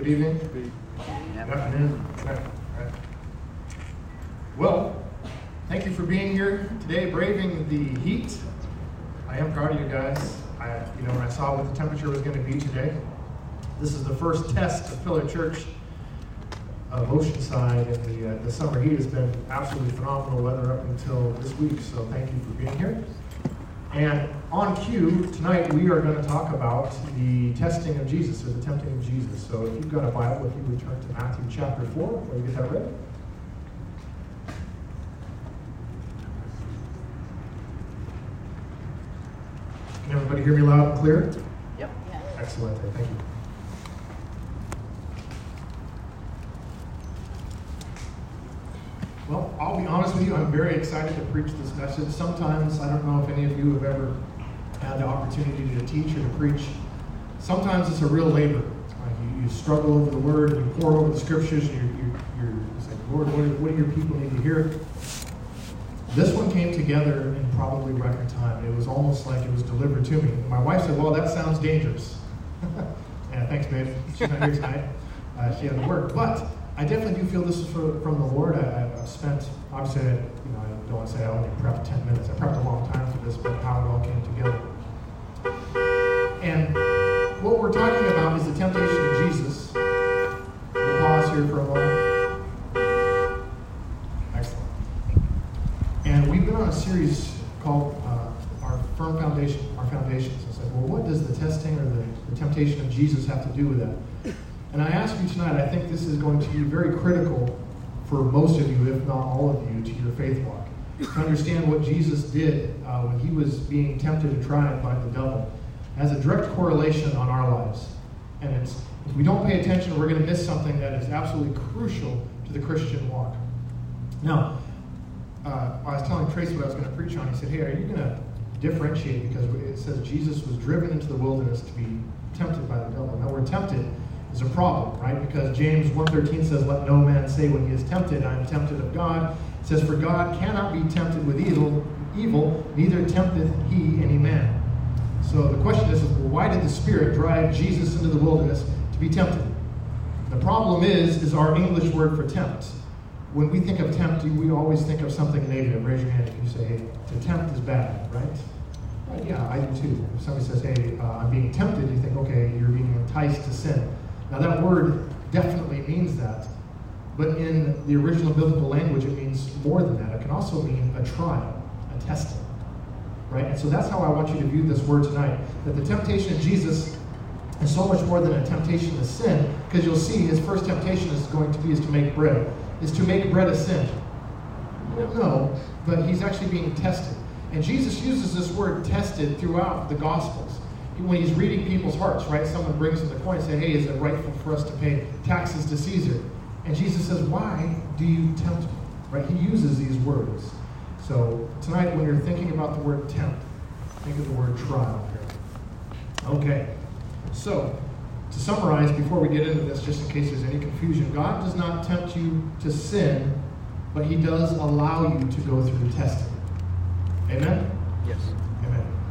good evening. Good afternoon. Well, thank you for being here today, braving the heat. I am proud of you guys. I, you know, when I saw what the temperature was going to be today, this is the first test of Pillar Church of Oceanside, and the, uh, the summer heat has been absolutely phenomenal weather up until this week. So thank you for being here. And on cue, tonight we are going to talk about the testing of Jesus, or the tempting of Jesus. So if you've got a Bible, if you would turn to Matthew chapter 4, where you get that read. Can everybody hear me loud and clear? Yep. Excellent, thank you. Well, I'll be honest with you, I'm very excited to preach this message. Sometimes, I don't know if any of you have ever had the opportunity to teach or to preach. Sometimes it's a real labor. You, you, struggle over the word, and you pour over the scriptures, and you're, you're, you're like, Lord, what do, what your people need to hear? This one came together in probably record time. It was almost like it was delivered to me. My wife said, Well, that sounds dangerous. yeah, thanks, babe. She's not here tonight. Uh, she had to work. But I definitely do feel this is for, from the Lord. I, have spent, obviously, I, you know, I don't want to say I only prepped 10 minutes. I prepped a long time for this, but how it all came together. And what we're talking about is the temptation of Jesus. We'll pause here for a moment. Excellent. And we've been on a series called uh, Our Firm Foundation, Our Foundations. I said, well, what does the testing or the, the temptation of Jesus have to do with that? And I ask you tonight, I think this is going to be very critical for most of you, if not all of you, to your faith walk. To understand what Jesus did uh, when he was being tempted and tried by the devil has a direct correlation on our lives. And it's, if we don't pay attention, we're going to miss something that is absolutely crucial to the Christian walk. Now, uh, I was telling Tracy what I was going to preach on. He said, Hey, are you going to differentiate? Because it says Jesus was driven into the wilderness to be tempted by the devil. Now, we're tempted is a problem, right? Because James 1.13 says, Let no man say when he is tempted, I am tempted of God. It says, For God cannot be tempted with evil, evil, neither tempteth he any man. So the question is, well, why did the Spirit drive Jesus into the wilderness to be tempted? The problem is, is our English word for tempt. When we think of tempt, we always think of something negative. Raise your hand if you say, to tempt is bad, right? Right, yeah, I do too. If somebody says, hey, uh, I'm being tempted, you think, okay, you're being enticed to sin. Now, that word definitely means that, but in the original biblical language, it means more than that. It can also mean a trial, a testing, right? And so that's how I want you to view this word tonight that the temptation of Jesus is so much more than a temptation to sin, because you'll see his first temptation is going to be is to make bread, is to make bread a sin. No, but he's actually being tested. And Jesus uses this word tested throughout the Gospels when he's reading people's hearts, right? Someone brings him the coin and say, hey, is it rightful for us to pay taxes to Caesar? And Jesus says, why do you tempt me? Right? He uses these words. So tonight, when you're thinking about the word tempt, think of the word trial here. Okay. So, to summarize, before we get into this, just in case there's any confusion, God does not tempt you to sin, but He does allow you to go through testing. Amen? Yes.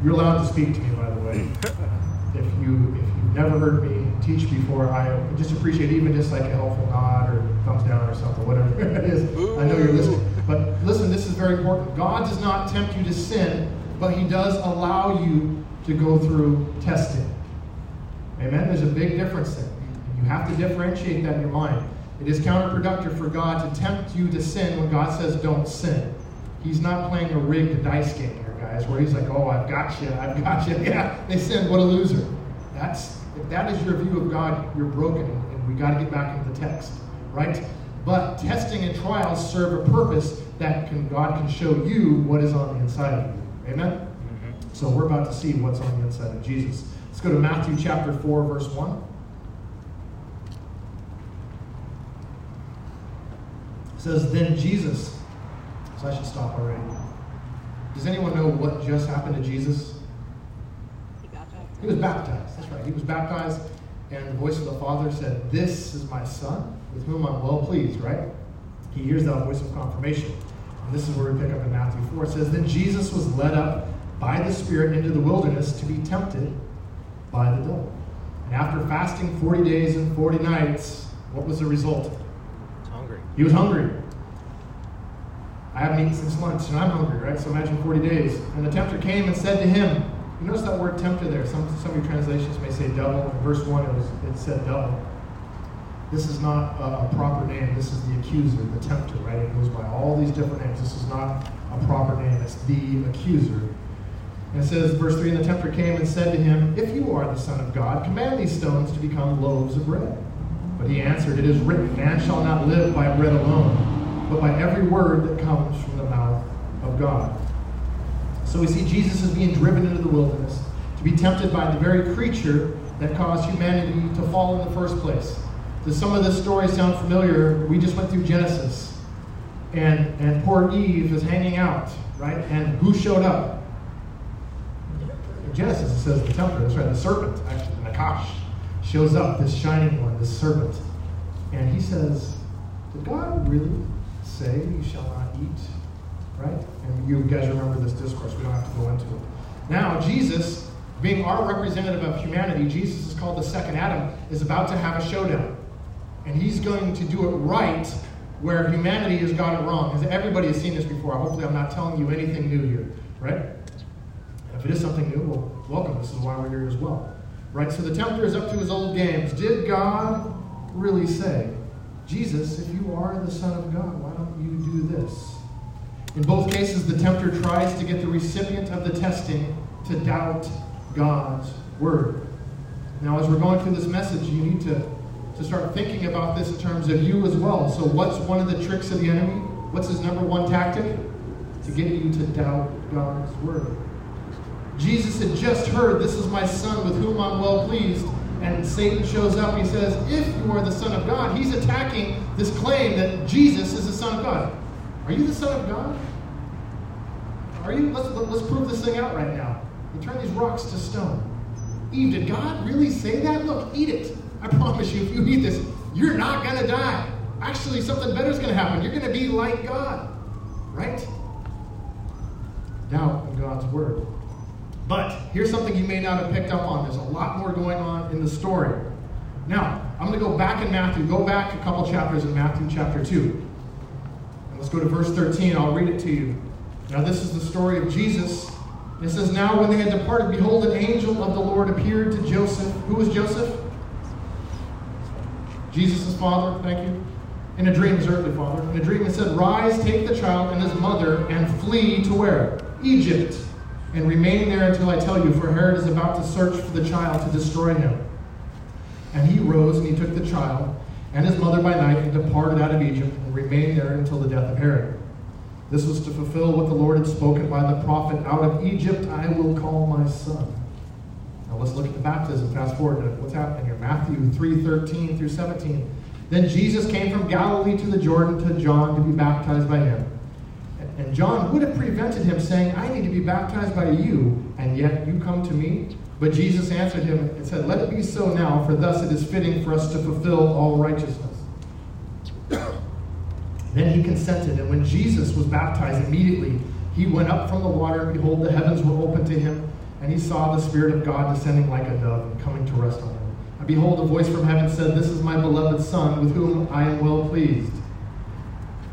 You're allowed to speak to me, by the way. Hmm. if you if you've never heard me teach before, I just appreciate even just like a helpful nod or thumbs down or something, whatever it is. I know you're listening. But listen, this is very important. God does not tempt you to sin, but He does allow you to go through testing. Amen? There's a big difference there. You have to differentiate that in your mind. It is counterproductive for God to tempt you to sin when God says don't sin. He's not playing a rigged dice game here guys, where he's like, oh, I've got you, I've got you. Yeah, they said, what a loser. That's if that is your view of God, you're broken, and we got to get back into the text, right? But testing and trials serve a purpose that can, God can show you what is on the inside of you. Amen? Mm-hmm. So we're about to see what's on the inside of Jesus. Let's go to Matthew chapter 4, verse 1. It says, Then Jesus, so I should stop already. Does anyone know what just happened to Jesus? He was baptized. That's right. He was baptized, and the voice of the Father said, This is my Son, with whom I'm well pleased, right? He hears that voice of confirmation. And this is where we pick up in Matthew 4. It says, Then Jesus was led up by the Spirit into the wilderness to be tempted by the devil. And after fasting 40 days and 40 nights, what was the result? hungry. He was hungry. I haven't eaten since lunch, and I'm hungry, right? So imagine 40 days. And the tempter came and said to him, you notice that word tempter there. Some, some of your translations may say devil. In verse 1, it, was, it said devil. This is not a, a, proper name. This is the accuser, the tempter, right? It goes by all these different names. This is not a proper name. It's the accuser. And it says, verse 3, And the tempter came and said to him, If you are the Son of God, command these stones to become loaves of bread. But he answered, It is written, Man shall not live by bread alone, but by every word that comes from the mouth of God. So we see Jesus is being driven into the wilderness to be tempted by the very creature that caused humanity to fall in the first place. Does some of this story sound familiar? We just went through Genesis. And, and poor Eve is hanging out, right? And who showed up? In Genesis, it says the tempter. That's right, the serpent, actually, the Nachash, shows up, this shining one, this serpent. And he says, Did God really say you shall not eat? Right? And you guys remember this discourse. We don't have to go into it. Now, Jesus, being our representative of humanity, Jesus is called the second Adam, is about to have a showdown. And he's going to do it right where humanity has got it wrong. Because everybody has seen this before. Hopefully, I'm not telling you anything new here, right? And if it is something new, well, welcome. This is why we're here as well. Right? So the tempter is up to his old games. Did God really say, Jesus, if you are the Son of God, why don't you do this? In both cases, the tempter tries to get the recipient of the testing to doubt God's word. Now, as we're going through this message, you need to, to start thinking about this in terms of you as well. So, what's one of the tricks of the enemy? What's his number one tactic? To get you to doubt God's word. Jesus had just heard, This is my son with whom I'm well pleased. And Satan shows up. He says, If you are the Son of God, he's attacking this claim that Jesus is the Son of God. Are you the Son of God? Are you? Let's, let's prove this thing out right now. You turn these rocks to stone. Eve, did God really say that? Look, eat it. I promise you, if you eat this, you're not going to die. Actually, something better is going to happen. You're going to be like God. Right? Doubt in God's word. But here's something you may not have picked up on. There's a lot more going on in the story. Now, I'm going to go back in Matthew. Go back a couple chapters in Matthew chapter 2. And let's go to verse 13. I'll read it to you. Now, this is the story of Jesus. It says, Now when they had departed, behold, an angel of the Lord appeared to Joseph. Who was Joseph? Jesus' father, thank you. In a dream, his earthly father. In a dream, it said, Rise, take the child and his mother, and flee to where? Egypt and remain there until I tell you, for Herod is about to search for the child to destroy him. And he rose and he took the child and his mother by night and departed out of Egypt and remained there until the death of Herod. This was to fulfill what the Lord had spoken by the prophet, Out of Egypt I will call my son. Now let's look at the baptism. Fast forward to what's happening here. Matthew 3 13 through 17. Then Jesus came from Galilee to the Jordan to John to be baptized by him. And John would have prevented him, saying, I need to be baptized by you, and yet you come to me? But Jesus answered him and said, Let it be so now, for thus it is fitting for us to fulfill all righteousness. then he consented, and when Jesus was baptized, immediately he went up from the water, and behold, the heavens were opened to him, and he saw the Spirit of God descending like a dove and coming to rest on him. And behold, a voice from heaven said, This is my beloved Son, with whom I am well pleased.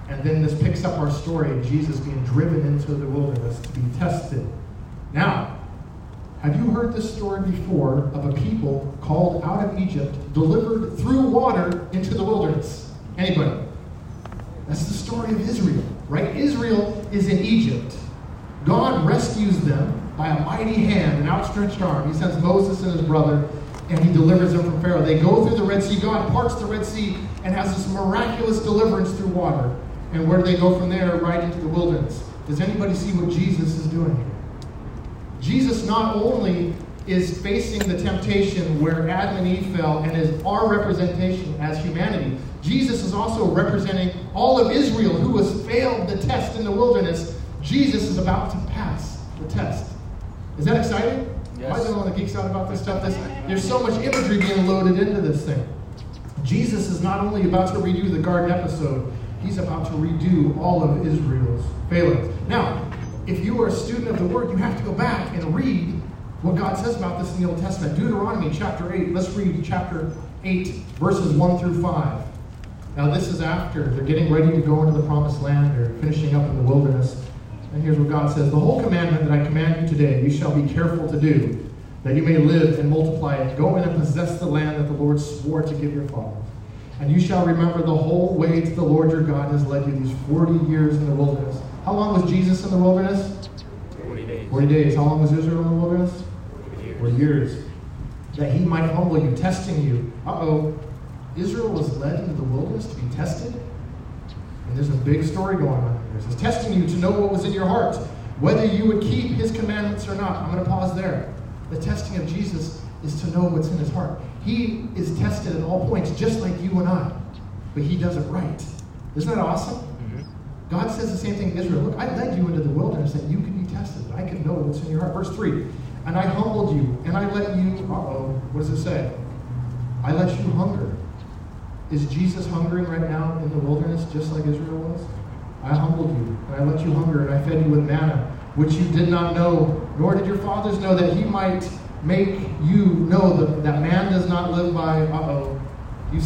And then this picks up our story of Jesus being driven into the wilderness to be tested. Now, have you heard this story before of a people called out of Egypt, delivered through water into the wilderness? Anybody? That's the story of Israel, right? Israel is in Egypt. God rescues them by a mighty hand, an outstretched arm. He sends Moses and his brother, and he delivers them from Pharaoh. They go through the Red Sea. God parts the Red Sea and has this miraculous deliverance through water. And where do they go from there? Right into the wilderness. Does anybody see what Jesus is doing here? Jesus not only is facing the temptation where Adam and Eve fell and is our representation as humanity, Jesus is also representing all of Israel who has failed the test in the wilderness. Jesus is about to pass the test. Is that exciting? Yes. Am I the only one that geeks out about this stuff? This, there's so much imagery being loaded into this thing. Jesus is not only about to redo the garden episode, he's about to redo all of Israel's failings. Now, if you are a student of the Word, you have to go back and read what God says about this in the Old Testament. Deuteronomy chapter 8. Let's read chapter 8, verses 1 through 5. Now, this is after they're getting ready to go into the promised land. They're finishing up in the wilderness. And here's what God says The whole commandment that I command you today, you shall be careful to do, that you may live and multiply it. Go in and possess the land that the Lord swore to give your fathers. And you shall remember the whole way to the Lord your God has led you these 40 years in the wilderness. How long was Jesus in the wilderness? 40 days. 40 days. How long was Israel in the wilderness? 40 years. That he might humble you, testing you. Uh oh. Israel was led into the wilderness to be tested. And there's a big story going on here. It says, testing you to know what was in your heart, whether you would keep his commandments or not. I'm going to pause there. The testing of Jesus is to know what's in his heart. He is tested at all points, just like you and I. But he does it right. Isn't that awesome? Mm-hmm. God says the same thing to Israel. Look, I led you into the wilderness that you could be tested. I could know what's in your heart. Verse 3. And I humbled you, and I let you, uh-oh, what does it say? I let you hunger. Is Jesus hungering right now in the wilderness just like Israel was? I humbled you, and I let you hunger, and I fed you with manna, which you did not know, nor did your fathers know, that he might make you know that, that man does not live by, uh-oh. You,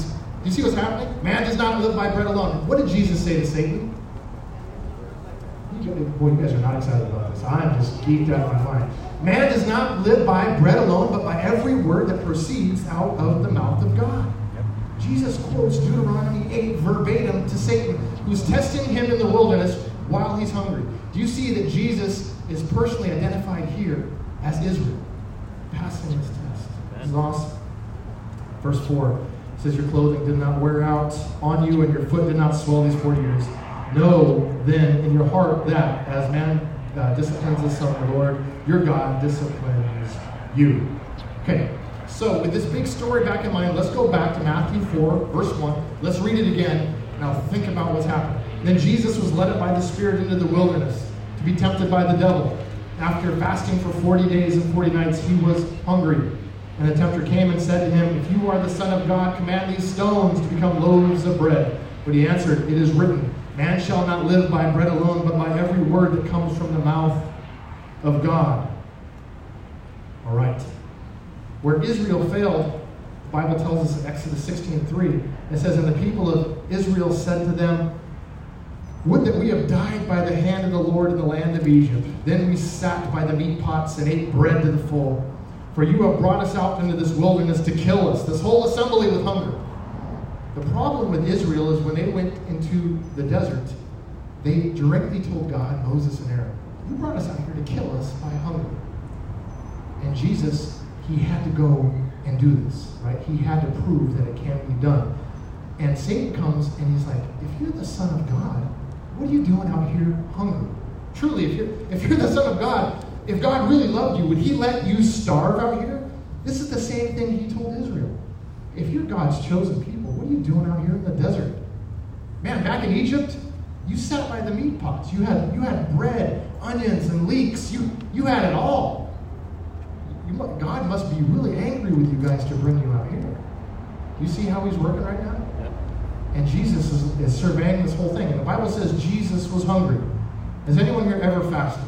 you see what's happening? Man does not live by bread alone. What did Jesus say to Satan? Boy, you guys are not excited about this. I'm just geeked out of my mind. Man does not live by bread alone, but by every word that proceeds out of the mouth of God. Jesus quotes Deuteronomy 8 verbatim to Satan, who's testing him in the wilderness while he's hungry. Do you see that Jesus is personally identified here as Israel, passing this test? This is awesome. Verse 4 says, Your clothing did not wear out on you, and your foot did not swell these 40 years. Know then in your heart that as man uh, disciplines the Son, the Lord, your God disciplines you. Okay, so with this big story back in mind, let's go back to Matthew 4, verse 1. Let's read it again. Now think about what's happened. Then Jesus was led up by the Spirit into the wilderness to be tempted by the devil. After fasting for 40 days and 40 nights, he was hungry. And the tempter came and said to him, If you are the Son of God, command these stones to become loaves of bread. But he answered, It is written, Man shall not live by bread alone, but by every word that comes from the mouth of God. All right. Where Israel failed, the Bible tells us in Exodus 16 3, it says, And the people of Israel said to them, Would that we have died by the hand of the Lord in the land of Egypt. Then we sat by the meat pots and ate bread to the full. For you have brought us out into this wilderness to kill us, this whole assembly with hunger. The problem with Israel is when they went into the desert, they directly told God, Moses, and Aaron, You brought us out here to kill us by hunger. And Jesus, he had to go and do this, right? He had to prove that it can't be done. And Satan comes and he's like, If you're the Son of God, what are you doing out here hungry? Truly, if you're if you're the Son of God, if God really loved you, would he let you starve out here? This is the same thing he told Israel. If you're God's chosen people, what are you doing out here in the desert? Man, back in Egypt, you sat by the meat pots. You had you had bread, onions, and leeks. You you had it all. You, God must be really angry with you guys to bring you out here. Do you see how he's working right now? And Jesus is, is surveying this whole thing. And the Bible says Jesus was hungry. Has anyone here ever fasted?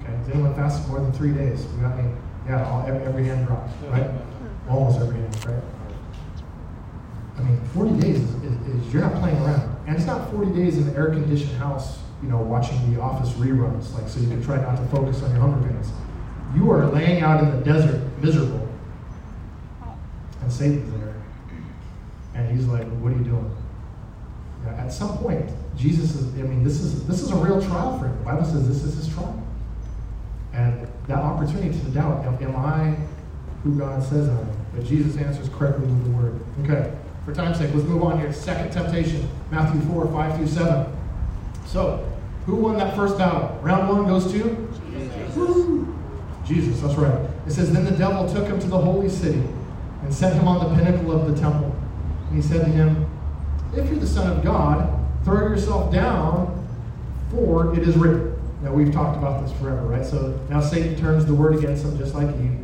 Okay, has anyone fasted more than three days? We got any? Yeah, all, every, every hand dropped, right? Almost every hand, right? I mean, 40 days is, is, is, you're not playing around. And it's not 40 days in an air conditioned house, you know, watching the office reruns, like so you can try not to focus on your hunger pains. You are laying out in the desert, miserable. And Satan's there. He's like, What are you doing? At some point, Jesus is, I mean, this is this is a real trial for him. The Bible says this is his trial. And that opportunity to doubt, am I who God says I am? But Jesus answers correctly with the word. Okay, for time's sake, let's move on here. Second temptation, Matthew 4, 5 through 7. So, who won that first battle? Round one goes to? Jesus. Jesus, that's right. It says, Then the devil took him to the holy city and set him on the pinnacle of the temple. And he said to him, If you're the Son of God, throw yourself down, for it is written. Now, we've talked about this forever, right? So now Satan turns the word against him, just like Eve.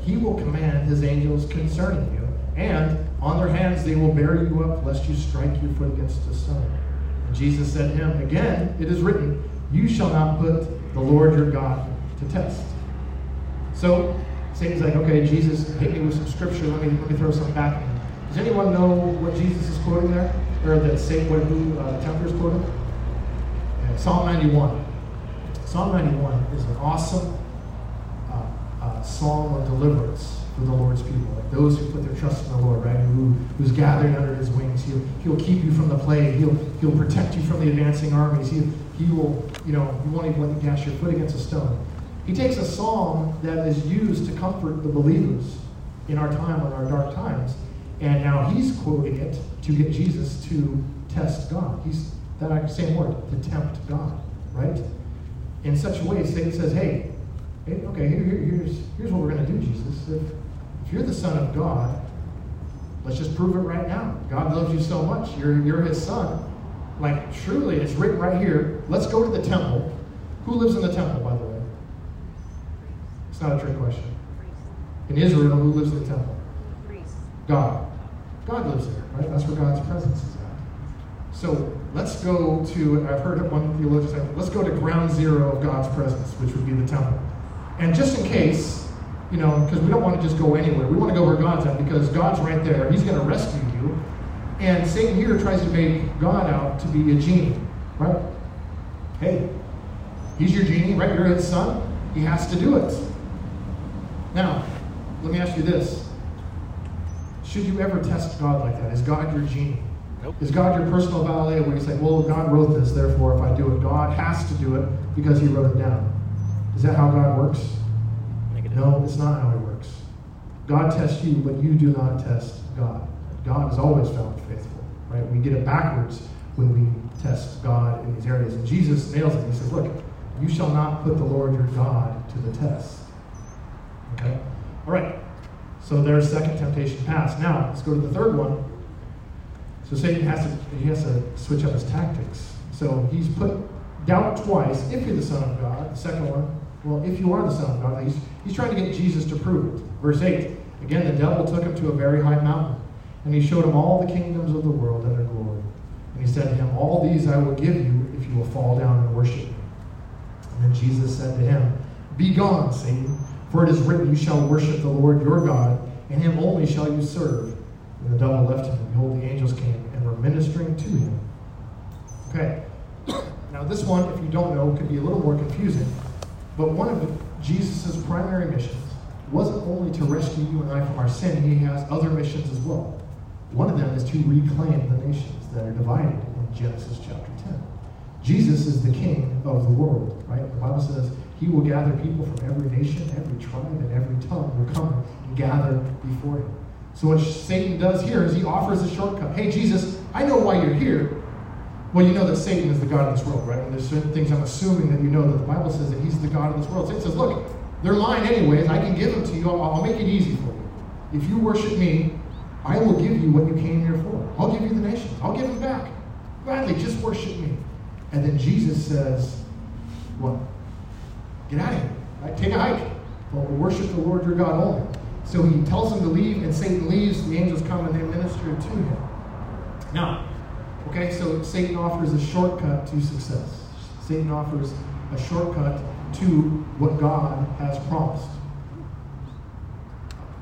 He will command his angels concerning you, and on their hands they will bear you up, lest you strike your foot against a stone. And Jesus said to him, Again, it is written, You shall not put the Lord your God to test. So Satan's like, okay, Jesus, hit me with some scripture. Let me let me throw something back. Does anyone know what Jesus is quoting there, or that Satan, what who uh, the tempter is quoting? Yeah, Psalm 91. Psalm 91 is an awesome uh, uh, psalm of deliverance for the Lord's people, like those who put their trust in the Lord, right? Who, who's gathered under His wings. He'll He'll keep you from the plague. He'll He'll protect you from the advancing armies. He He will, you know, He won't even let you dash your foot against a stone. He takes a psalm that is used to comfort the believers in our time, in our dark times, and now he's quoting it to get Jesus to test God. He's that same word, to tempt God, right? In such a way, Satan says, hey, hey okay, here, here, here's, here's what we're going to do, Jesus. If, if you're the Son of God, let's just prove it right now. God loves you so much. You're, you're his son. Like, truly, it's written right here. Let's go to the temple. Who lives in the temple, by the way? It's not a trick question. In Israel, who lives in the temple? God. God lives there, right? That's where God's presence is at. So let's go to, I've heard one theologian say, let's go to ground zero of God's presence, which would be the temple. And just in case, you know, because we don't want to just go anywhere. We want to go where God's at because God's right there. He's going to rescue you. And Satan here tries to make God out to be a genie, right? Hey, he's your genie, right? You're his son. He has to do it. Now, let me ask you this. Should you ever test God like that? Is God your genie? Nope. Is God your personal valet where you say, well, God wrote this, therefore if I do it, God has to do it because he wrote it down? Is that how God works? Negative. No, it's not how he works. God tests you, but you do not test God. God is always found faithful, right? We get it backwards when we test God in these areas. And Jesus nails it. He says, look, you shall not put the Lord your God to the test. Okay? All right. So there's second temptation passed. Now, let's go to the third one. So Satan has to he has to switch up his tactics. So he's put doubt twice, if you're the Son of God. The second one, well, if you are the Son of God, he's, he's trying to get Jesus to prove it. Verse 8. Again, the devil took him to a very high mountain, and he showed him all the kingdoms of the world and their glory. And he said to him, All these I will give you if you will fall down and worship me. And then Jesus said to him, Be gone, Satan. For it is written, You shall worship the Lord your God, and him only shall you serve. And the devil left him, behold, the angels came and were ministering to him. Okay. Now, this one, if you don't know, could be a little more confusing. But one of Jesus' primary missions wasn't only to rescue you and I from our sin, he has other missions as well. One of them is to reclaim the nations that are divided in Genesis chapter 10. Jesus is the king of the world, right? The Bible says he will gather people from every nation, every tribe, and every tongue will come and gather before him. So what Satan does here is he offers a shortcut. Hey, Jesus, I know why you're here. Well, you know that Satan is the God of this world, right? And there's certain things I'm assuming that you know that the Bible says that he's the God of this world. Satan says, look, they're lying anyways. I can give them to you. I'll, I'll make it easy for you. If you worship me, I will give you what you came here for. I'll give you the nations. I'll give them back. Gladly, just worship me. And then Jesus says, what? Get out of here. Right? Take a hike. Well, worship the Lord your God only. So he tells him to leave, and Satan leaves. The angels come and they minister to him. Now, okay, so Satan offers a shortcut to success. Satan offers a shortcut to what God has promised.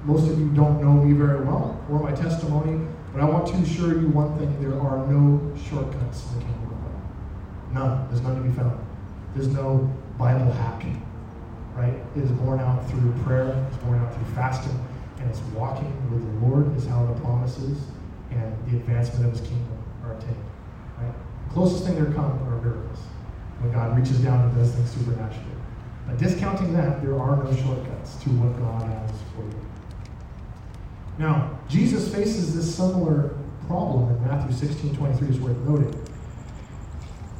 Most of you don't know me very well or my testimony, but I want to assure you one thing there are no shortcuts in the kingdom of God. None. There's none to be found. There's no Bible hack, right? It is born out through prayer, it's born out through fasting, and it's walking with the Lord is how the promises and the advancement of his kingdom are obtained. Right? The closest thing there come are miracles. When God reaches down and does things supernaturally. But discounting that, there are no shortcuts to what God has for you. Now, Jesus faces this similar problem in Matthew 16, 23 is worth noting.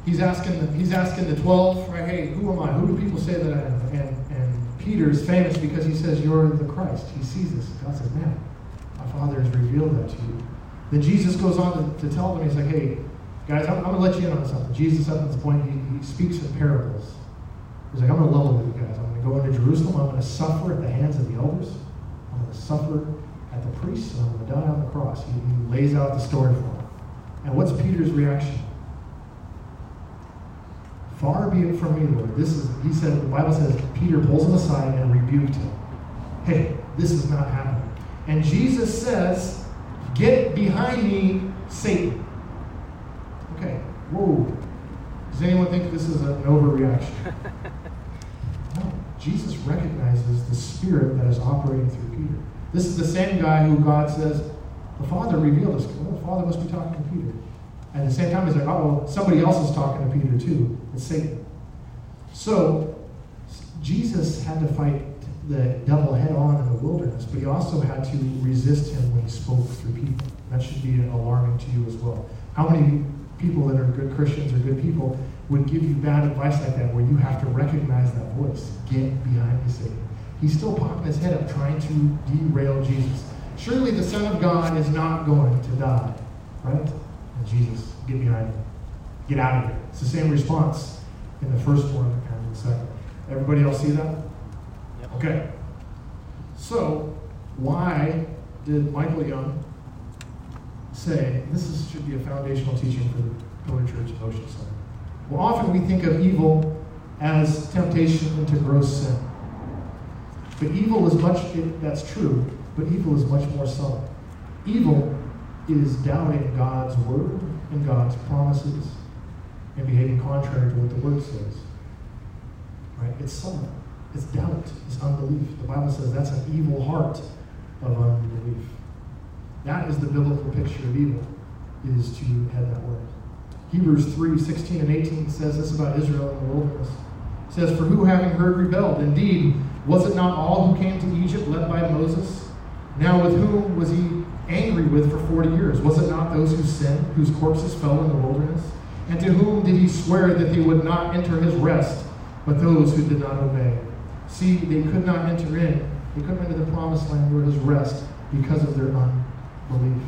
He's asking the, he's asking the 12, right, hey, who am I? Who do people say that I am? And, and Peter's famous because he says, you're the Christ. He sees this. God says, man, my Father has revealed that to you. Then Jesus goes on to, to tell them, he's like, hey, guys, I'm, I'm going to let you in on something. Jesus, up to this point, he, he speaks in parables. He's like, I'm going to level with you guys. I'm going to go into Jerusalem. I'm going to suffer at the hands of the elders. I'm going to suffer at the priests, I'm going to die on the cross. He, he lays out the story for them. And what's Peter's reaction? Far be it from me, Lord. This is, he said, the Bible says, Peter pulls him aside and rebuked him. hey, this is not happening. And Jesus says, Get behind me, Satan. Okay, whoa. Does anyone think this is an overreaction? no. Jesus recognizes the spirit that is operating through Peter. This is the same guy who God says, the Father revealed this. Well, the Father must be talking to Peter. At the same time, he's like, oh, somebody else is talking to Peter too. It's Satan. So, Jesus had to fight the devil head on in the wilderness, but he also had to resist him when he spoke through people. That should be alarming to you as well. How many people that are good Christians or good people would give you bad advice like that where you have to recognize that voice? Get behind me, Satan. He's still popping his head up trying to derail Jesus. Surely the Son of God is not going to die, right? Jesus, get behind him. Get out of here. It's the same response in the first one and the second. Everybody else see that? Yep. Okay. So, why did Michael Young say this is, should be a foundational teaching for the Pillar Church of Oceanside? Well, often we think of evil as temptation into gross sin. But evil is much, it, that's true, but evil is much more subtle. Evil is doubting God's word and God's promises and behaving contrary to what the word says. Right? It's subtle. It's doubt. It's unbelief. The Bible says that's an evil heart of unbelief. That is the biblical picture of evil, is to head that way. Hebrews 3, 16 and 18 says this about Israel in the wilderness. It says, For who having heard rebelled? Indeed, was it not all who came to Egypt led by Moses? Now with whom was he angry with for 40 years? Was it not those who sinned, whose corpses fell in the wilderness? And to whom did he swear that they would not enter his rest, but those who did not obey? See, they could not enter in. They couldn't enter the promised land or his rest because of their unbelief.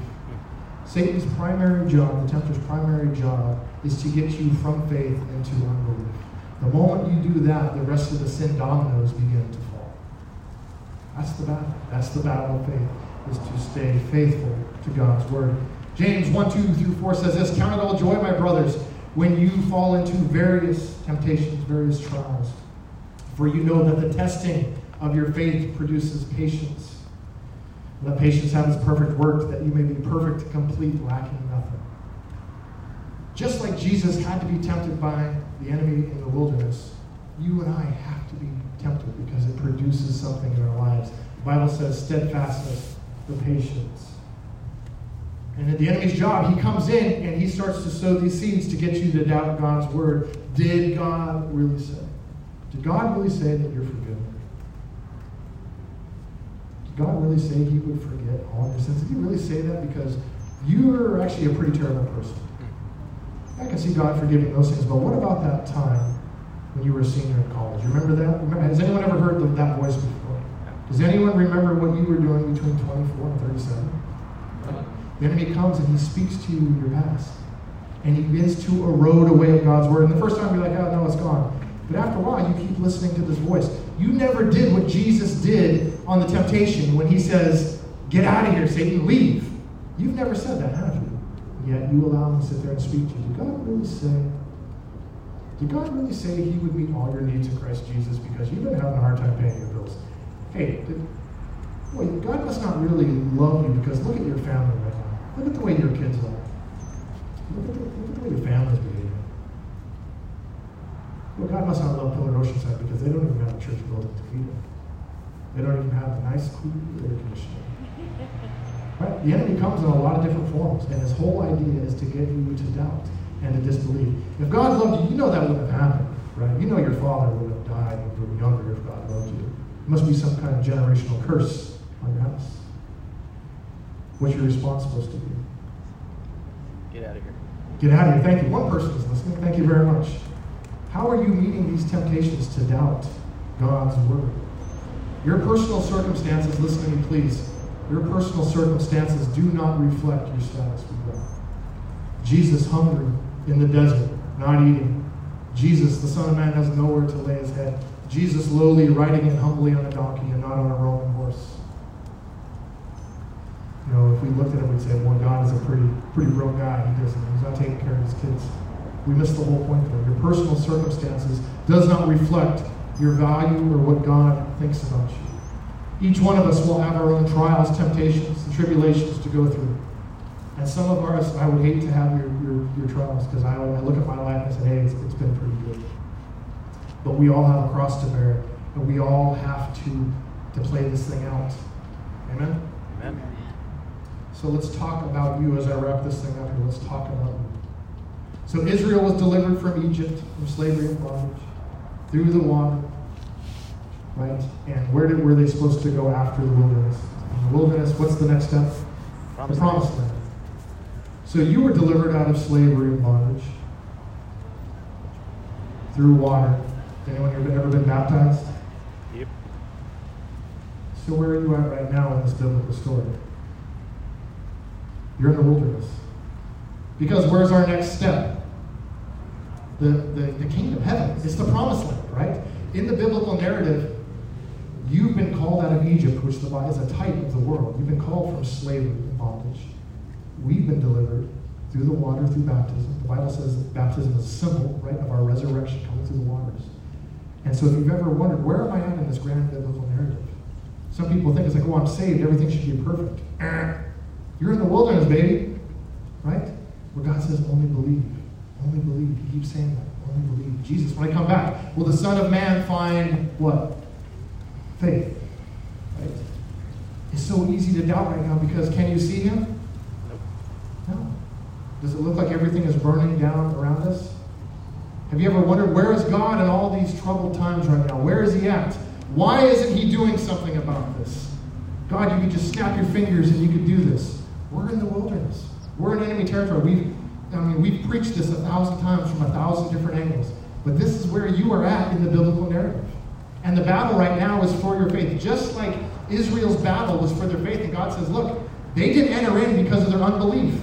Satan's primary job, the tempter's primary job, is to get you from faith into unbelief. The moment you do that, the rest of the sin dominoes begin to fall. That's the battle. That's the battle of faith, is to stay faithful to God's word. James 1, 2 through 4 says this Count it all joy, my brothers, when you fall into various temptations, various trials. For you know that the testing of your faith produces patience. Let patience have its perfect work, that you may be perfect, complete, lacking nothing. Just like Jesus had to be tempted by the enemy in the wilderness, you and I have to be tempted because it produces something in our lives. The Bible says steadfastness, the patience. And at the enemy's job, he comes in and he starts to sow these seeds to get you to doubt God's word. Did God really say? Did God really say that you're forgiven? Did God really say he would forget all your sins? Did he really say that? Because you're actually a pretty terrible person. I can see God forgiving those things, but what about that time when you were a senior in college? Remember that? Remember, has anyone ever heard that voice before? Does anyone remember what you were doing between 24 and 37? The enemy comes and he speaks to you in your past. And he begins to erode away God's word. And the first time you're like, oh, no, it's gone. But after a while, you keep listening to this voice. You never did what Jesus did on the temptation when he says, Get out of here, Satan, leave. You've never said that, have you? Yet you allow him to sit there and speak to you. Did God really say? Did God really say he would meet all your needs in Christ Jesus because you've been having a hard time paying your? Hey, did, boy, God must not really love you because look at your family right now. Look at the way your kids are. Look at the, look at the way your family's behaving. Well, God must not love Pillar Oceanside because they don't even have a church building to feed them. They don't even have the nice, cool air conditioning. Right? The enemy comes in a lot of different forms, and his whole idea is to get you to doubt and to disbelieve. If God loved you, you know that wouldn't have happened, right? You know your father would have died when you were younger if God loved you. It must be some kind of generational curse on your house. What's your response supposed to be? Get out of here. Get out of here. Thank you. One person is listening. Thank you very much. How are you meeting these temptations to doubt God's word? Your personal circumstances, listen to me, please your personal circumstances do not reflect your status with God. Jesus hungry in the desert, not eating. Jesus, the Son of Man, has nowhere to lay his head. Jesus lowly riding in humbly on a donkey and not on a Roman horse. You know, if we looked at him, we'd say, well, God is a pretty, pretty real guy. He doesn't, he's not taking care of his kids. We miss the whole point there. Your personal circumstances does not reflect your value or what God thinks about you. Each one of us will have our own trials, temptations, and tribulations to go through. And some of ours, I would hate to have your, your, your trials because I, I look at my life and say, hey, it's, it's been pretty good. But we all have a cross to bear, and we all have to, to play this thing out. Amen? Amen. So let's talk about you as I wrap this thing up here. Let's talk about you. So Israel was delivered from Egypt, from slavery and bondage, through the water, right? And where did, were they supposed to go after the wilderness? In the wilderness, what's the next step? Promised the promised land. So you were delivered out of slavery and bondage through water. Anyone here ever been baptized? Yep. So where are you at right now in this biblical story? You're in the wilderness. Because where's our next step? The, the, the kingdom, of heaven. It's the promised land, right? In the biblical narrative, you've been called out of Egypt, which the Bible is a type of the world. You've been called from slavery and bondage. We've been delivered through the water, through baptism. The Bible says baptism is a symbol, right, of our resurrection coming through the waters. And so if you've ever wondered, where am I at in this grand biblical narrative? Some people think it's like, oh, I'm saved, everything should be perfect. Eh. You're in the wilderness, baby. Right? Where God says, only believe. Only believe. He keeps saying that. Only believe. Jesus, when I come back, will the Son of Man find what? Faith. Right? It's so easy to doubt right now because can you see him? No. Does it look like everything is burning down around us? Have you ever wondered where is God in all these troubled times right now? Where is he at? Why isn't he doing something about this? God, you could just snap your fingers and you could do this. We're in the wilderness. We're in enemy territory. We've, I mean, we've preached this a thousand times from a thousand different angles. But this is where you are at in the biblical narrative. And the battle right now is for your faith. Just like Israel's battle was for their faith. And God says, look, they didn't enter in because of their unbelief.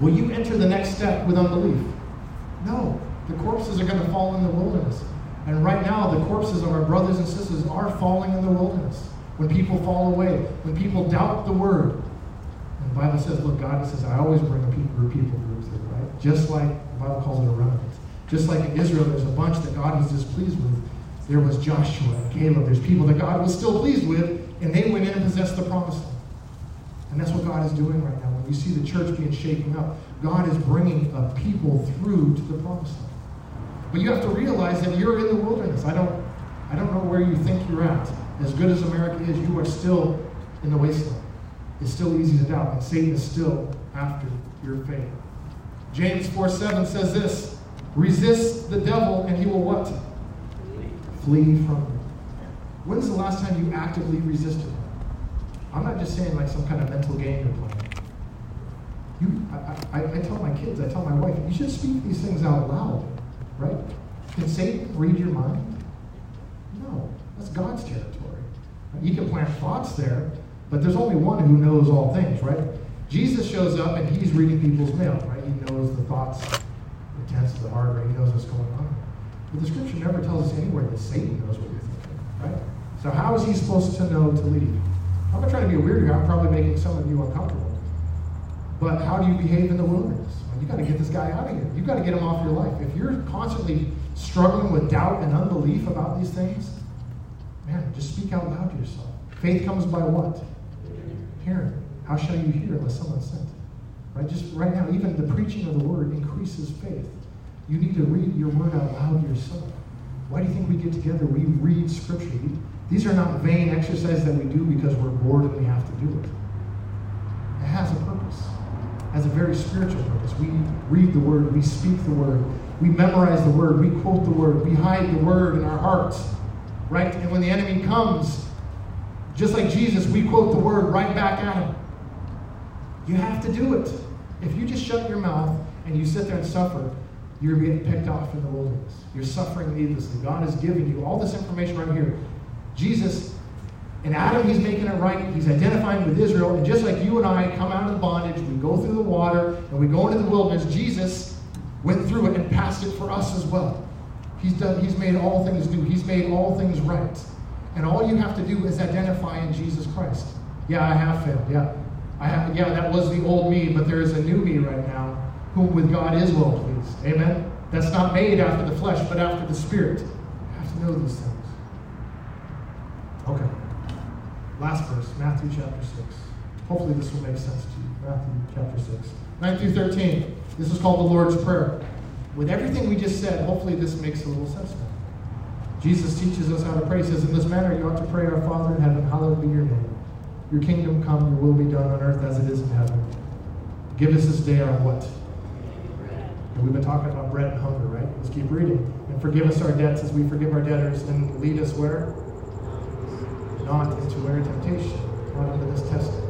Will you enter the next step with unbelief? No. The corpses are going to fall in the wilderness. And right now, the corpses of our brothers and sisters are falling in the wilderness. When people fall away, when people doubt the word. And the Bible says, look, God says, I always bring a people, people groups in, right? Just like the Bible calls it a remnant. Just like in Israel, there's a bunch that God was displeased with. There was Joshua and Caleb. There's people that God was still pleased with, and they went in and possessed the promised land. And that's what God is doing right now. When you see the church being shaken up, God is bringing a people through to the promised land. But you have to realize that you're in the wilderness. I don't, I don't know where you think you're at. As good as America is, you are still in the wasteland. It's still easy to doubt, and Satan is still after your faith. James 4 7 says this resist the devil, and he will what? Flee from you. When's the last time you actively resisted him? I'm not just saying like some kind of mental game you're playing. You, I, I, I tell my kids, I tell my wife, you should speak these things out loud, right? Can Satan read your mind? No, that's God's territory. You can plant thoughts there, but there's only one who knows all things, right? Jesus shows up and he's reading people's mail, right? He knows the thoughts, the intents of the heart, right? He knows what's going on. But the scripture never tells us anywhere that Satan knows what you're thinking, right? So how is he supposed to know to lead? I'm not trying to be a weird here. I'm probably making some of you uncomfortable. But how do you behave in the wilderness? Well, you got to get this guy out of here. You've got to get him off your life. If you're constantly struggling with doubt and unbelief about these things, man, just speak out loud to yourself. Faith comes by what? Hearing. How shall you hear unless someone's sent? Right? Just right now, even the preaching of the word increases faith. You need to read your word out loud yourself. Why do you think we get together? We read scripture. These are not vain exercises that we do because we're bored and we have to do it. It has a purpose. Has a very spiritual purpose. We read the word, we speak the word, we memorize the word, we quote the word, we hide the word in our hearts. Right? And when the enemy comes, just like Jesus, we quote the word right back at him. You have to do it. If you just shut your mouth and you sit there and suffer, you're getting picked off in the wilderness. You're suffering needlessly. God has given you all this information right here. Jesus, in Adam, he's making it right. He's identifying with Israel. And just like you and I come out of the bondage, we go through the water, and we go into the wilderness, Jesus went through it and passed it for us as well. He's done, he's made all things new. He's made all things right. And all you have to do is identify in Jesus Christ. Yeah, I have failed. Yeah. I have, yeah, that was the old me, but there is a new me right now, whom with God is well pleased. Amen? That's not made after the flesh, but after the Spirit. You have to know these things. Okay. Last verse, Matthew chapter 6. Hopefully, this will make sense to you. Matthew chapter 6. 9 through 13. This is called the Lord's Prayer. With everything we just said, hopefully, this makes a little sense now. Jesus teaches us how to pray. He says, In this manner, you ought to pray, Our Father in heaven, hallowed be your name. Your kingdom come, your will be done on earth as it is in heaven. Give us this day our what? And we've been talking about bread and hunger, right? Let's keep reading. And forgive us our debts as we forgive our debtors. And lead us where? Not into where temptation, not into this testing.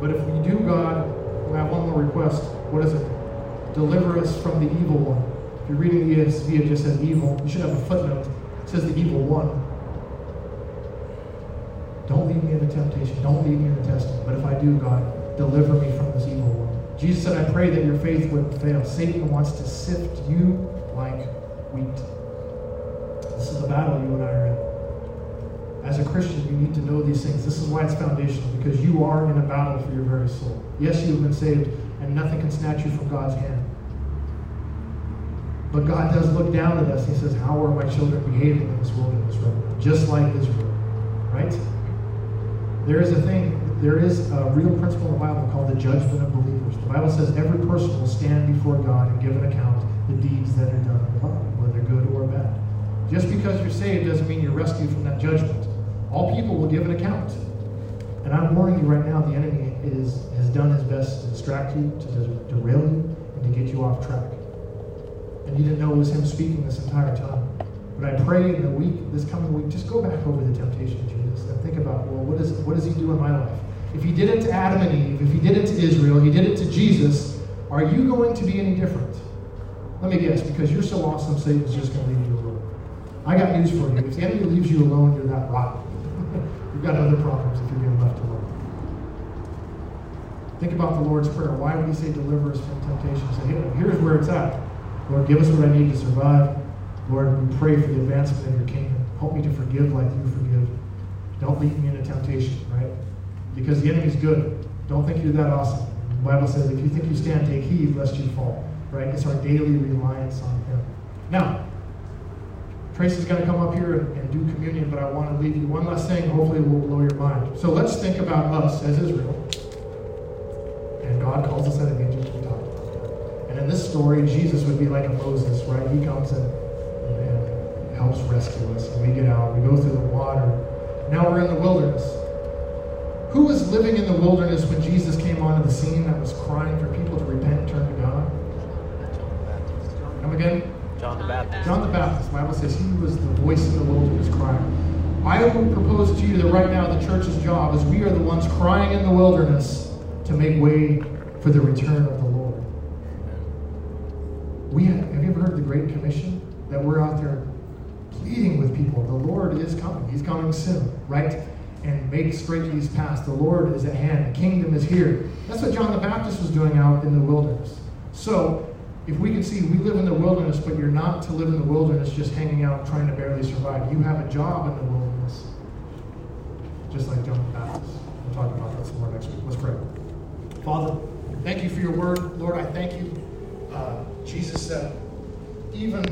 But if we do, God, we have one more request. What is it? Deliver us from the evil one. If you're reading the ESV, it just says evil. You should have a footnote. It says the evil one. Don't lead me into temptation. Don't lead me into testing. But if I do, God, deliver me from this evil one. Jesus said, I pray that your faith wouldn't fail. Satan wants to sift you like wheat. This is the battle you and I are in. As a Christian, you need to know these things. This is why it's foundational, because you are in a battle for your very soul. Yes, you have been saved, and nothing can snatch you from God's hand. But God does look down at us. He says, How are my children behaving in this wilderness right now? Just like Israel. Right? There is a thing, there is a real principle in the Bible called the judgment of believers. The Bible says every person will stand before God and give an account of the deeds that are done in the body, whether good or bad. Just because you're saved doesn't mean you're rescued from that judgment. All people will give an account. And I'm warning you right now, the enemy is, has done his best to distract you, to derail you, and to get you off track. And you didn't know it was him speaking this entire time. But I pray in the week, this coming week, just go back over the temptation of Jesus and think about, well, what, is, what does he do in my life? If he did it to Adam and Eve, if he did it to Israel, he did it to Jesus, are you going to be any different? Let me guess, because you're so awesome, Satan's just going to leave you alone. I got news for you. If the enemy leaves you alone, you're that rotten. You've got other problems if you're being left alone. Think about the Lord's Prayer. Why would he say deliver us from temptation? Say, hey, here's where it's at. Lord, give us what I need to survive. Lord, we pray for the advancement of your kingdom. Help me to forgive like you forgive. Don't lead me into temptation, right? Because the enemy's good. Don't think you're that awesome. The Bible says, if you think you stand, take heed lest you fall. Right? It's our daily reliance on him. Now, Tracy's going to come up here and, and, do communion, but I want to leave you one last thing. Hopefully, it will blow your mind. So let's think about us as Israel. And God calls us out of Egypt. We talked. And in this story, Jesus would be like a Moses, right? He comes and helps rescue us. And we get out, we go through the water. Now we're in the wilderness. Who was living in the wilderness when Jesus came onto the scene that was crying for people to repent and turn to God? Come again? John the Baptist. John the Baptist. The Bible says he was the voice in the wilderness crying. I would propose to you that right now the church's job is we are the ones crying in the wilderness to make way for the return of the Lord. We have, have you ever heard the Great Commission? That we're out there pleading with people. The Lord is coming. He's coming soon, right? And make straight these paths. The Lord is at hand. The kingdom is here. That's what John the Baptist was doing out in the wilderness. So, if we can see we live in the wilderness, but you're not to live in the wilderness just hanging out trying to barely survive. You have a job in the wilderness, just like John the Baptist. We'll talk about that some more next week. Let's pray. Father, thank you for your word. Lord, I thank you. Uh, Jesus said, even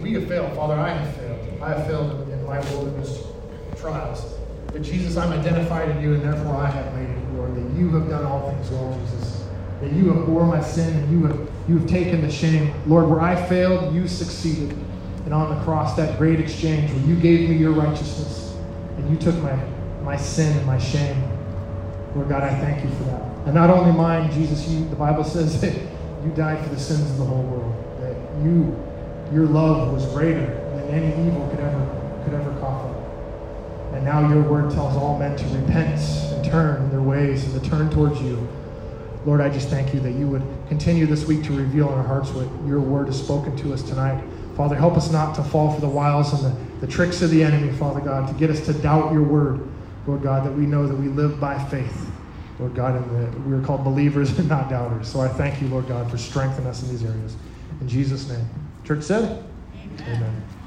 we have failed, Father, I have failed. I have failed in my wilderness trials. But Jesus, I'm identified in you, and therefore I have made it, Lord, that you have done all things well, Jesus. That you have bore my sin, and you have you have taken the shame. Lord, where I failed, you succeeded. And on the cross, that great exchange where you gave me your righteousness, and you took my, my sin and my shame. Lord God, I thank you for that. And not only mine, Jesus, you, the Bible says that you died for the sins of the whole world. That you, your love was greater than any evil could ever could ever cough up. And now your word tells all men to repent and turn their ways and to turn towards you. Lord, I just thank you that you would continue this week to reveal in our hearts what your word has spoken to us tonight. Father, help us not to fall for the wiles and the, the tricks of the enemy, Father God, to get us to doubt your word, Lord God, that we know that we live by faith, Lord God, and that we are called believers and not doubters. So I thank you, Lord God, for strengthening us in these areas. In Jesus' name. Church said, Amen. Amen.